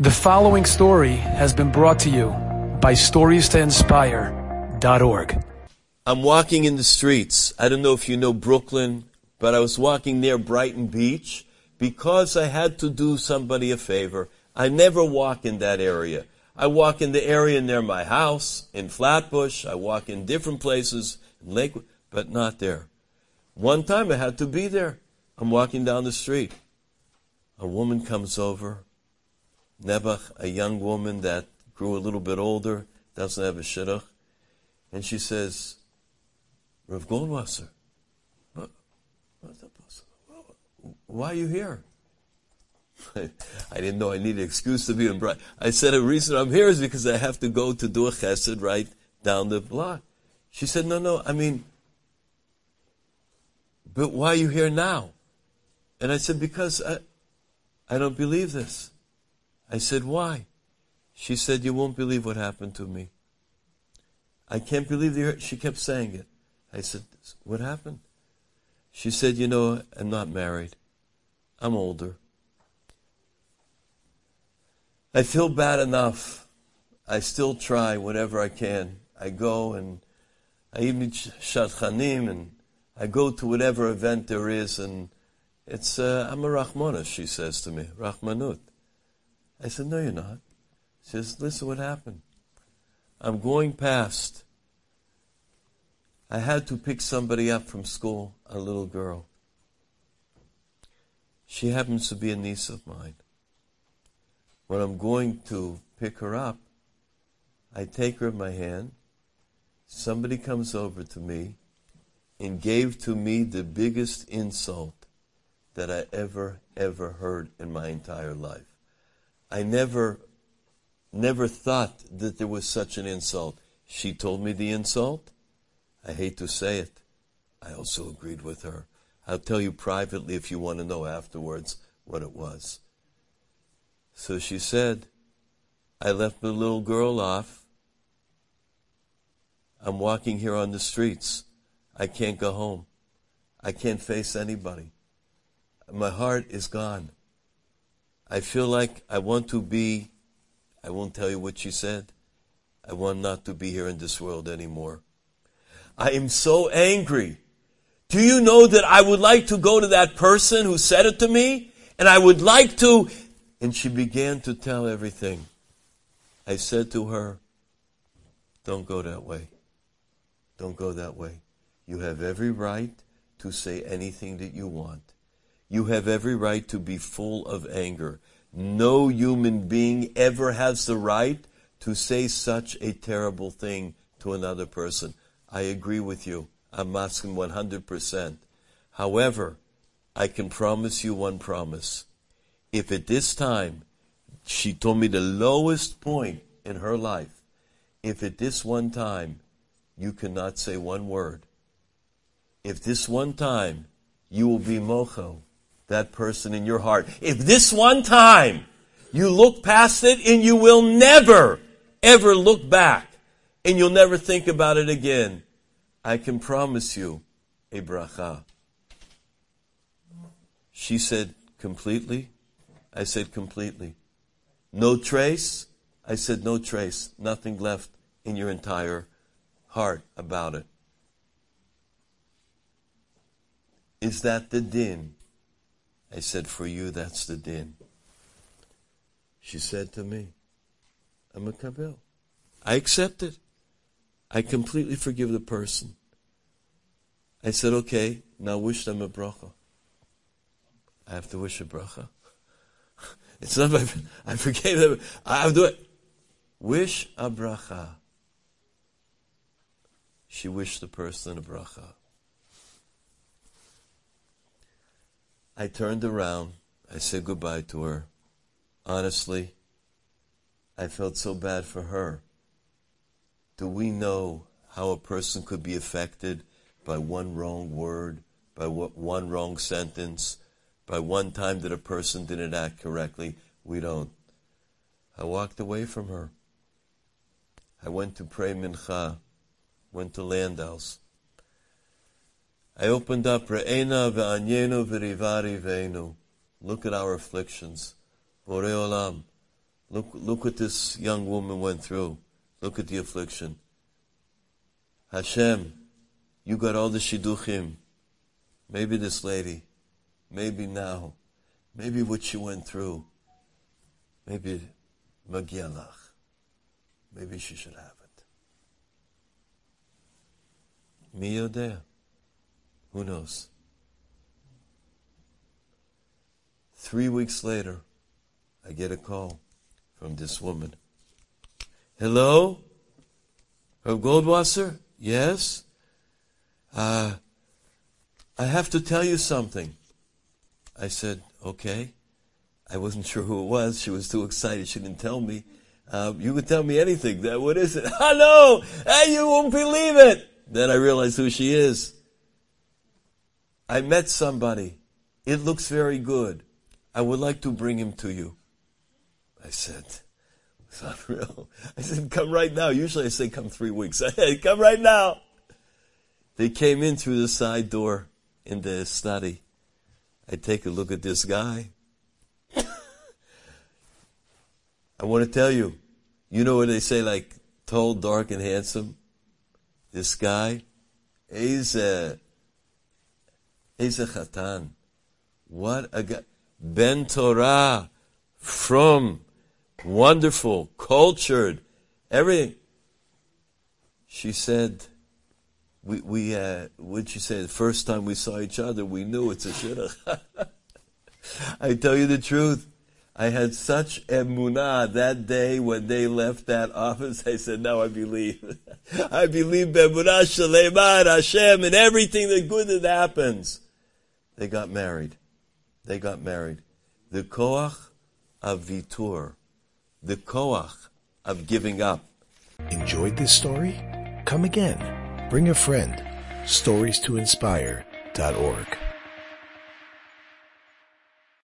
The following story has been brought to you by StoriesToInspire.org. I'm walking in the streets. I don't know if you know Brooklyn, but I was walking near Brighton Beach because I had to do somebody a favor. I never walk in that area. I walk in the area near my house, in Flatbush. I walk in different places, in Lakewood, but not there. One time I had to be there. I'm walking down the street. A woman comes over Nebuch, a young woman that grew a little bit older, doesn't have a shidduch, and she says, Rav Goldwasser, why are you here? I didn't know I needed an excuse to be in Bright. I said the reason I'm here is because I have to go to do a chesed right down the block. She said, no, no, I mean, but why are you here now? And I said, because I, I don't believe this. I said, Why? She said, You won't believe what happened to me. I can't believe the she kept saying it. I said, What happened? She said, You know, I'm not married. I'm older. I feel bad enough. I still try whatever I can. I go and I even shadchanim and I go to whatever event there is and it's, uh, I'm a Rahmanah, she says to me, Rahmanut. I said, No, you're not. She says, Listen what happened. I'm going past. I had to pick somebody up from school, a little girl. She happens to be a niece of mine. When I'm going to pick her up, I take her in my hand. Somebody comes over to me and gave to me the biggest insult that I ever, ever heard in my entire life. I never, never thought that there was such an insult. She told me the insult. I hate to say it. I also agreed with her. I'll tell you privately if you want to know afterwards what it was. So she said, I left the little girl off. I'm walking here on the streets. I can't go home. I can't face anybody. My heart is gone. I feel like I want to be, I won't tell you what she said. I want not to be here in this world anymore. I am so angry. Do you know that I would like to go to that person who said it to me? And I would like to. And she began to tell everything. I said to her, Don't go that way. Don't go that way. You have every right to say anything that you want. You have every right to be full of anger. No human being ever has the right to say such a terrible thing to another person. I agree with you. I'm asking 100%. However, I can promise you one promise. If at this time, she told me the lowest point in her life, if at this one time you cannot say one word, if this one time you will be mochel, that person in your heart. If this one time you look past it and you will never, ever look back and you'll never think about it again, I can promise you a bracha. She said, completely? I said, completely. No trace? I said, no trace. Nothing left in your entire heart about it. Is that the din? I said, For you, that's the din. She said to me, I'm a Kabil. I accept it. I completely forgive the person. I said, okay, now wish them a bracha. I have to wish a bracha. It's not my, I forgave them. I have to do it. Wish a bracha. She wished the person a bracha. I turned around. I said goodbye to her. Honestly, I felt so bad for her. Do we know how a person could be affected by one wrong word, by one wrong sentence, by one time that a person didn't act correctly? We don't. I walked away from her. I went to pray mincha, went to Landau's. I opened up Re'ena ve'anyenu v'rivari ve'enu. Look at our afflictions. Bore Olam, Look, look what this young woman went through. Look at the affliction. Hashem, you got all the shidduchim. Maybe this lady, maybe now, maybe what she went through, maybe Magialach, maybe she should have it. Mi yodea. Who knows? Three weeks later, I get a call from this woman. Hello? Rav Goldwasser? Yes? Uh, I have to tell you something. I said, okay. I wasn't sure who it was. She was too excited. She didn't tell me. Um, you can tell me anything. What is it? Hello! Hey, you won't believe it! Then I realized who she is. I met somebody. It looks very good. I would like to bring him to you. I said, it's not real. I said, come right now. Usually I say come three weeks. I said, come right now. They came in through the side door in the study. I take a look at this guy. I want to tell you, you know what they say, like tall, dark, and handsome? This guy, he's a, a chatan. What a guy. Ben Torah, from, wonderful, cultured, everything. She said, we, we uh, what she say? The first time we saw each other, we knew it's a shidduch. I tell you the truth. I had such emunah that day when they left that office. I said, now I believe. I believe emunah shleimah Hashem and everything the good that happens. They got married. They got married. The koach of vitur. The koach of giving up. Enjoyed this story? Come again. Bring a friend. Stories to inspire.org.